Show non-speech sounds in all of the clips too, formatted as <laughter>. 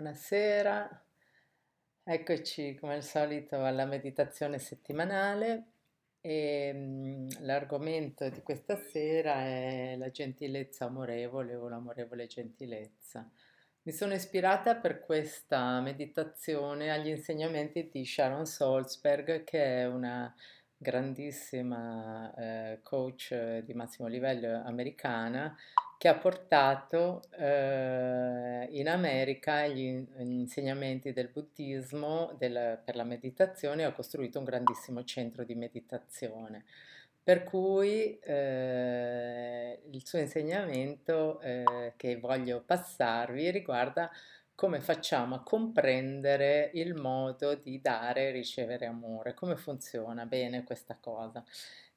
Buonasera, eccoci come al solito alla meditazione settimanale e mm, l'argomento di questa sera è la gentilezza amorevole o l'amorevole gentilezza. Mi sono ispirata per questa meditazione agli insegnamenti di Sharon Salzberg, che è una grandissima eh, coach di massimo livello americana che ha portato eh, in America gli, insegnamenti del buddismo del, per la meditazione e ha costruito un grandissimo centro di meditazione. Per cui eh, il suo insegnamento eh, che voglio passarvi riguarda come facciamo a comprendere il modo di dare e ricevere amore, come funziona bene questa cosa.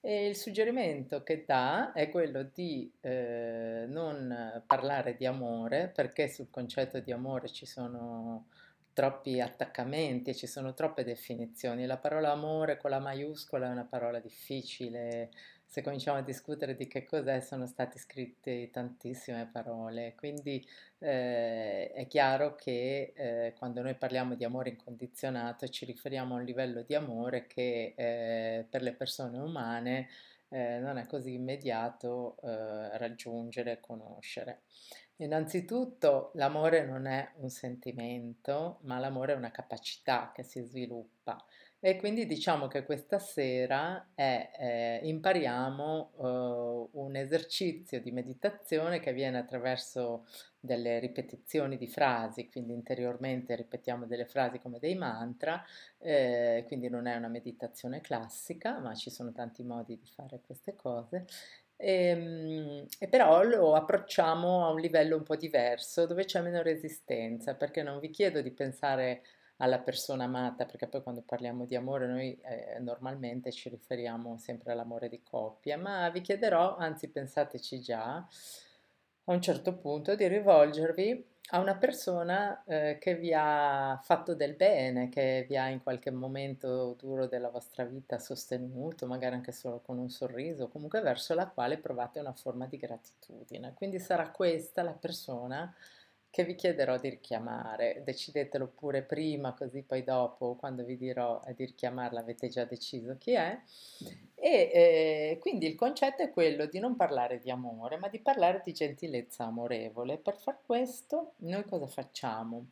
E il suggerimento che dà è quello di eh, non parlare di amore, perché sul concetto di amore ci sono troppi attaccamenti, ci sono troppe definizioni. La parola amore con la maiuscola è una parola difficile. Se cominciamo a discutere di che cos'è, sono state scritte tantissime parole. Quindi eh, è chiaro che eh, quando noi parliamo di amore incondizionato ci riferiamo a un livello di amore che eh, per le persone umane eh, non è così immediato eh, raggiungere e conoscere. Innanzitutto l'amore non è un sentimento, ma l'amore è una capacità che si sviluppa e quindi diciamo che questa sera è, eh, impariamo eh, un esercizio di meditazione che avviene attraverso delle ripetizioni di frasi, quindi interiormente ripetiamo delle frasi come dei mantra, eh, quindi non è una meditazione classica, ma ci sono tanti modi di fare queste cose. E, ehm, e, però lo approcciamo a un livello un po' diverso, dove c'è meno resistenza, perché non vi chiedo di pensare alla persona amata, perché poi quando parliamo di amore noi eh, normalmente ci riferiamo sempre all'amore di coppia, ma vi chiederò, anzi pensateci già, a un certo punto di rivolgervi a una persona eh, che vi ha fatto del bene, che vi ha in qualche momento duro della vostra vita sostenuto, magari anche solo con un sorriso, comunque verso la quale provate una forma di gratitudine. Quindi sarà questa la persona che vi chiederò di richiamare. Decidetelo pure prima, così poi dopo, quando vi dirò di richiamarla, avete già deciso chi è. E eh, quindi il concetto è quello di non parlare di amore, ma di parlare di gentilezza amorevole. Per far questo, noi cosa facciamo?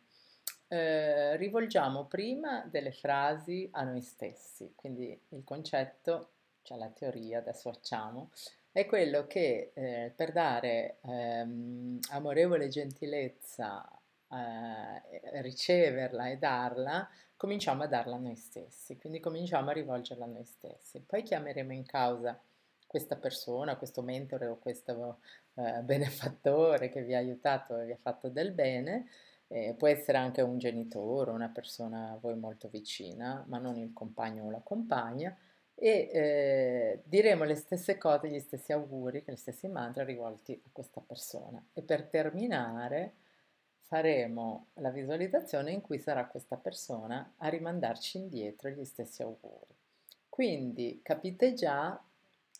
Eh, rivolgiamo prima delle frasi a noi stessi, quindi il concetto, cioè la teoria, adesso facciamo, è quello che eh, per dare ehm, amorevole gentilezza, eh, riceverla e darla, cominciamo a darla a noi stessi, quindi cominciamo a rivolgerla a noi stessi. Poi chiameremo in causa questa persona, questo mentore o questo eh, <laughs> benefattore che vi ha aiutato e vi ha fatto del bene, eh, può essere anche un genitore, una persona a voi molto vicina, ma non il compagno o la compagna, e eh, diremo le stesse cose, gli stessi auguri, gli stessi mantra rivolti a questa persona. E per terminare faremo la visualizzazione in cui sarà questa persona a rimandarci indietro gli stessi auguri. Quindi capite già,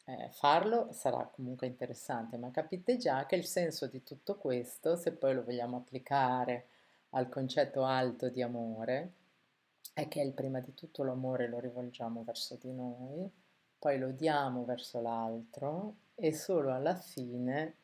eh, farlo sarà comunque interessante, ma capite già che il senso di tutto questo, se poi lo vogliamo applicare al concetto alto di amore, è che prima di tutto l'amore lo rivolgiamo verso di noi, poi lo diamo verso l'altro e solo alla fine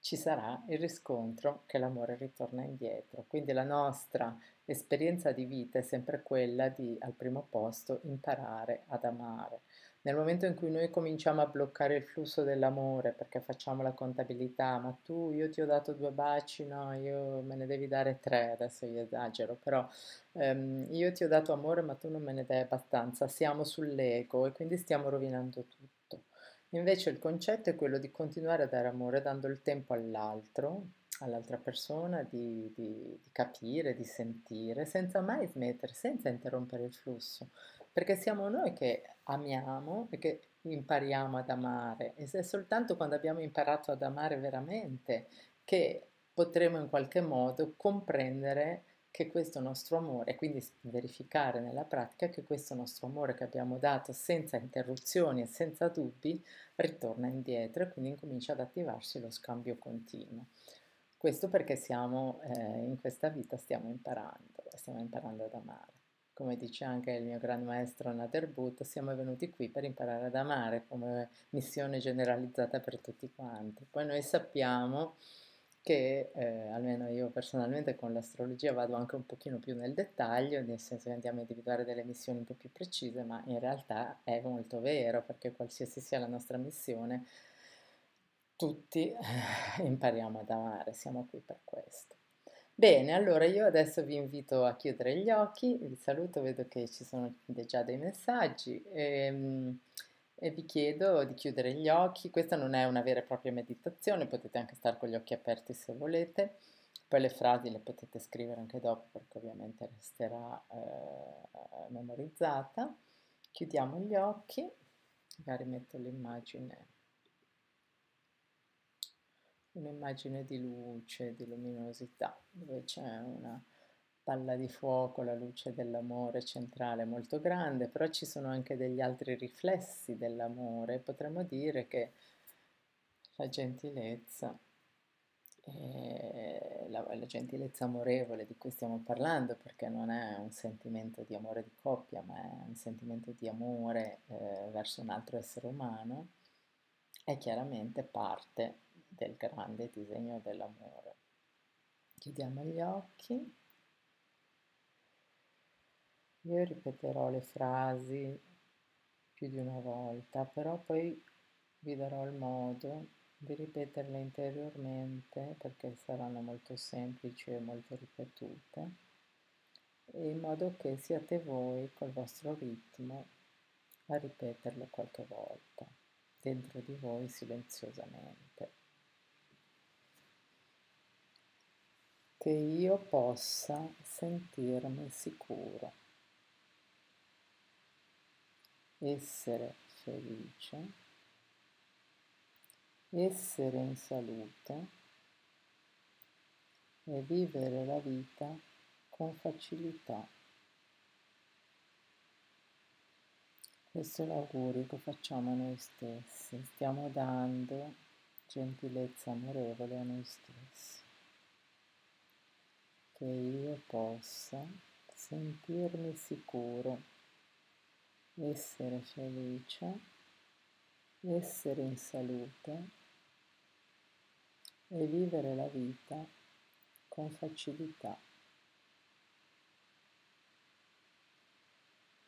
ci sarà il riscontro che l'amore ritorna indietro. Quindi la nostra esperienza di vita è sempre quella di al primo posto imparare ad amare. Nel momento in cui noi cominciamo a bloccare il flusso dell'amore perché facciamo la contabilità, ma tu, io ti ho dato due baci, no, io me ne devi dare tre, adesso io esagero, però ehm, io ti ho dato amore ma tu non me ne dai abbastanza, siamo sull'ego e quindi stiamo rovinando tutto. Invece il concetto è quello di continuare a dare amore dando il tempo all'altro, all'altra persona di, di, di capire, di sentire, senza mai smettere, senza interrompere il flusso perché siamo noi che amiamo e che impariamo ad amare e se è soltanto quando abbiamo imparato ad amare veramente che potremo in qualche modo comprendere che questo nostro amore, e quindi verificare nella pratica che questo nostro amore che abbiamo dato senza interruzioni e senza dubbi ritorna indietro e quindi incomincia ad attivarsi lo scambio continuo. Questo perché siamo eh, in questa vita, stiamo imparando, stiamo imparando ad amare. Come dice anche il mio gran maestro Nader Butt, siamo venuti qui per imparare ad amare come missione generalizzata per tutti quanti. Poi noi sappiamo che eh, almeno io personalmente con l'astrologia vado anche un pochino più nel dettaglio, nel senso che andiamo a individuare delle missioni un po' più precise, ma in realtà è molto vero perché qualsiasi sia la nostra missione, tutti eh, <laughs> impariamo ad amare, siamo qui per questo. Bene, allora io adesso vi invito a chiudere gli occhi, vi saluto, vedo che ci sono già dei messaggi. E, ehm, e vi chiedo di chiudere gli occhi. Questa non è una vera e propria meditazione, potete anche stare con gli occhi aperti se volete. Poi le frasi le potete scrivere anche dopo perché ovviamente resterà eh, memorizzata. Chiudiamo gli occhi, magari metto l'immagine, un'immagine di luce, di luminosità, dove c'è una palla di fuoco, la luce dell'amore centrale molto grande, però ci sono anche degli altri riflessi dell'amore. Potremmo dire che la gentilezza, la, la, gentilezza amorevole di cui stiamo parlando, perché non è un sentimento di amore di coppia, ma è un sentimento di amore eh, verso un altro essere umano, è chiaramente parte del grande disegno dell'amore. Chiudiamo gli occhi. Io ripeterò le frasi più di una volta, però poi vi darò il modo di ripeterle interiormente perché saranno molto semplici e molto ripetute, in modo che siate voi col vostro ritmo a ripeterle qualche volta dentro di voi silenziosamente. Che io possa sentirmi sicuro. essere felice, essere in salute e vivere la vita con facilità. Questo è l'augurio che facciamo a noi stessi, stiamo dando gentilezza amorevole a noi stessi, che io possa sentirmi sicuro essere felice, essere in salute e vivere la vita con facilità.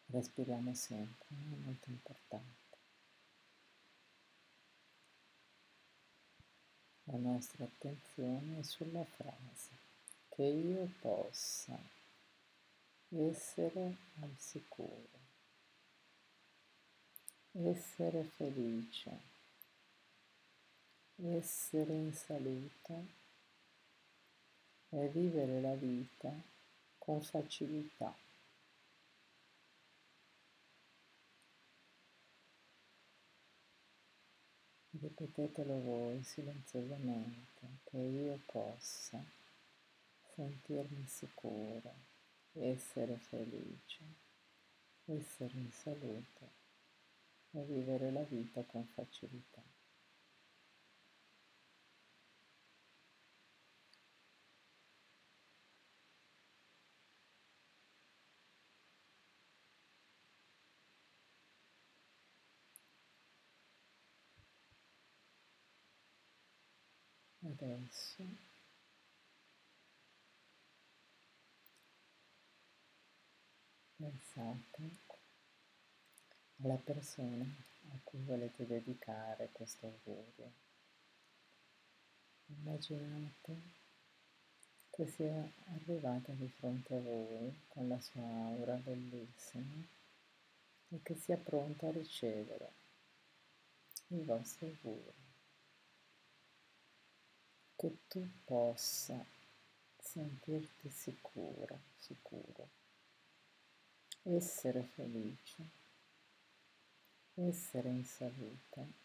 Respiriamo sempre, è molto importante. La nostra attenzione è sulla frase che io possa essere al sicuro essere felice, essere in salute e vivere la vita con facilità. Ripetetelo voi silenziosamente, che io possa sentirmi sicuro, essere felice, essere in salute e vivere la vita con facilità. Adesso pensate alla persona a cui volete dedicare questo augurio. Immaginate che sia arrivata di fronte a voi con la sua aura bellissima e che sia pronta a ricevere il vostro augurio. Che tu possa sentirti sicura, sicuro, essere felice. Essere in salute.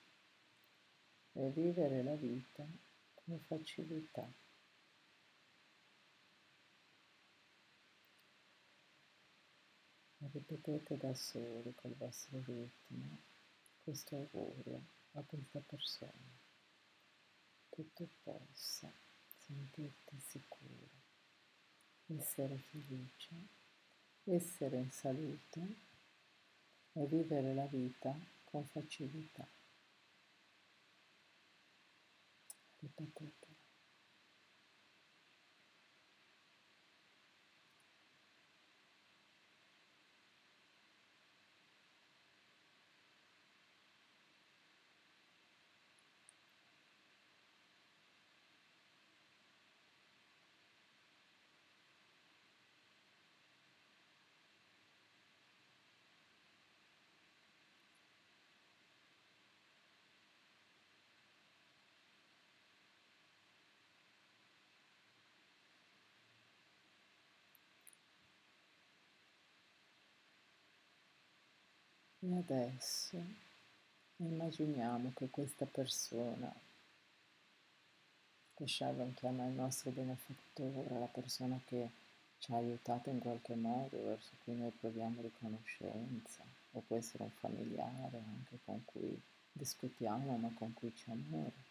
E vivere la vita con facilità. Ripetete da soli col vostro ritmo questo augurio a questa persona. Che tu possa sentirti sicuro, essere felice, essere in salute e vivere la vita con facilità. Ripetete. E adesso immaginiamo che questa persona, che Shalom chiama il nostro benefattore, la persona che ci ha aiutato in qualche modo, verso cui noi proviamo riconoscenza, o può essere un familiare anche con cui discutiamo ma con cui c'è amore.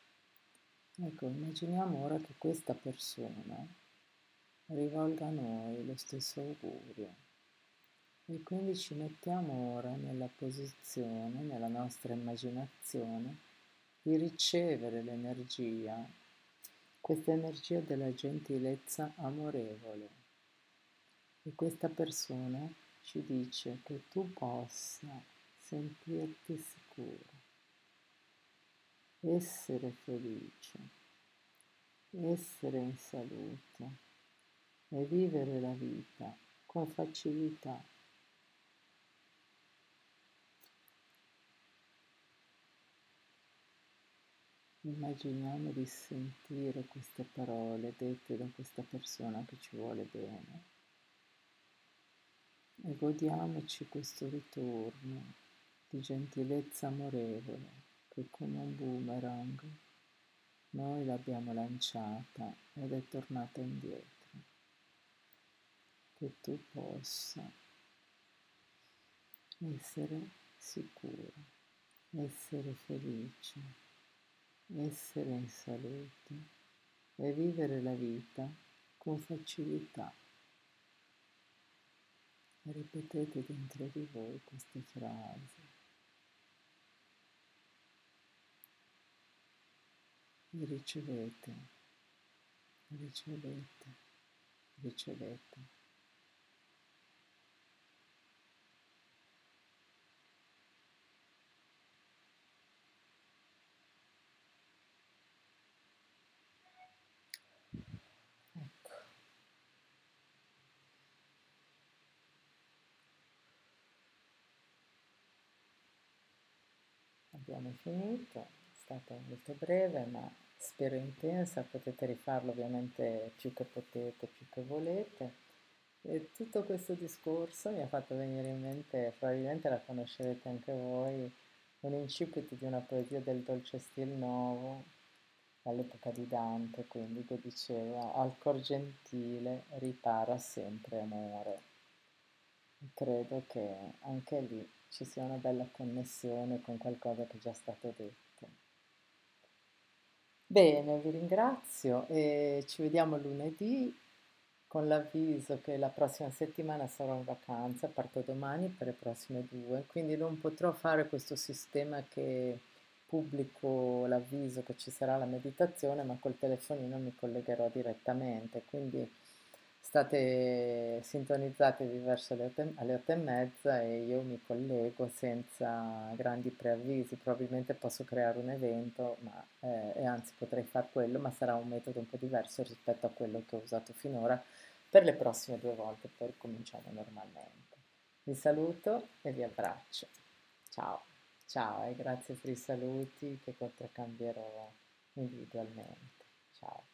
Ecco, immaginiamo ora che questa persona rivolga a noi lo stesso augurio e quindi ci mettiamo ora nella posizione, nella nostra immaginazione, di ricevere l'energia, questa energia della gentilezza amorevole. E questa persona ci dice che tu possa sentirti sicuro, essere felice, essere in salute e vivere la vita con facilità Immaginiamo di sentire queste parole dette da questa persona che ci vuole bene e godiamoci questo ritorno di gentilezza amorevole che come un boomerang noi l'abbiamo lanciata ed è tornata indietro. Che tu possa essere sicuro, essere felice essere in salute e vivere la vita con facilità. Ripetete dentro di voi queste frasi. E ricevete, ricevete, ricevete. Abbiamo finito, è stata molto breve ma spero intensa, potete rifarlo ovviamente più che potete, più che volete. E tutto questo discorso mi ha fatto venire in mente, probabilmente la conoscerete anche voi, un incipit di una poesia del dolce stil nuovo, all'epoca di Dante, quindi che diceva al cor gentile ripara sempre amore. Credo che anche lì ci sia una bella connessione con qualcosa che è già stato detto. Bene, vi ringrazio e ci vediamo lunedì con l'avviso che la prossima settimana sarò in vacanza, parto domani per le prossime due, quindi non potrò fare questo sistema che pubblico l'avviso che ci sarà la meditazione, ma col telefonino mi collegherò direttamente, quindi state sintonizzate verso le otto, alle otto e mezza e io mi collego senza grandi preavvisi, probabilmente posso creare un evento ma, eh, e anzi potrei fare quello, ma sarà un metodo un po' diverso rispetto a quello che ho usato finora per le prossime due volte, poi cominciamo normalmente. Vi saluto e vi abbraccio. Ciao, ciao e grazie per i saluti che contraccambierò individualmente. Ciao.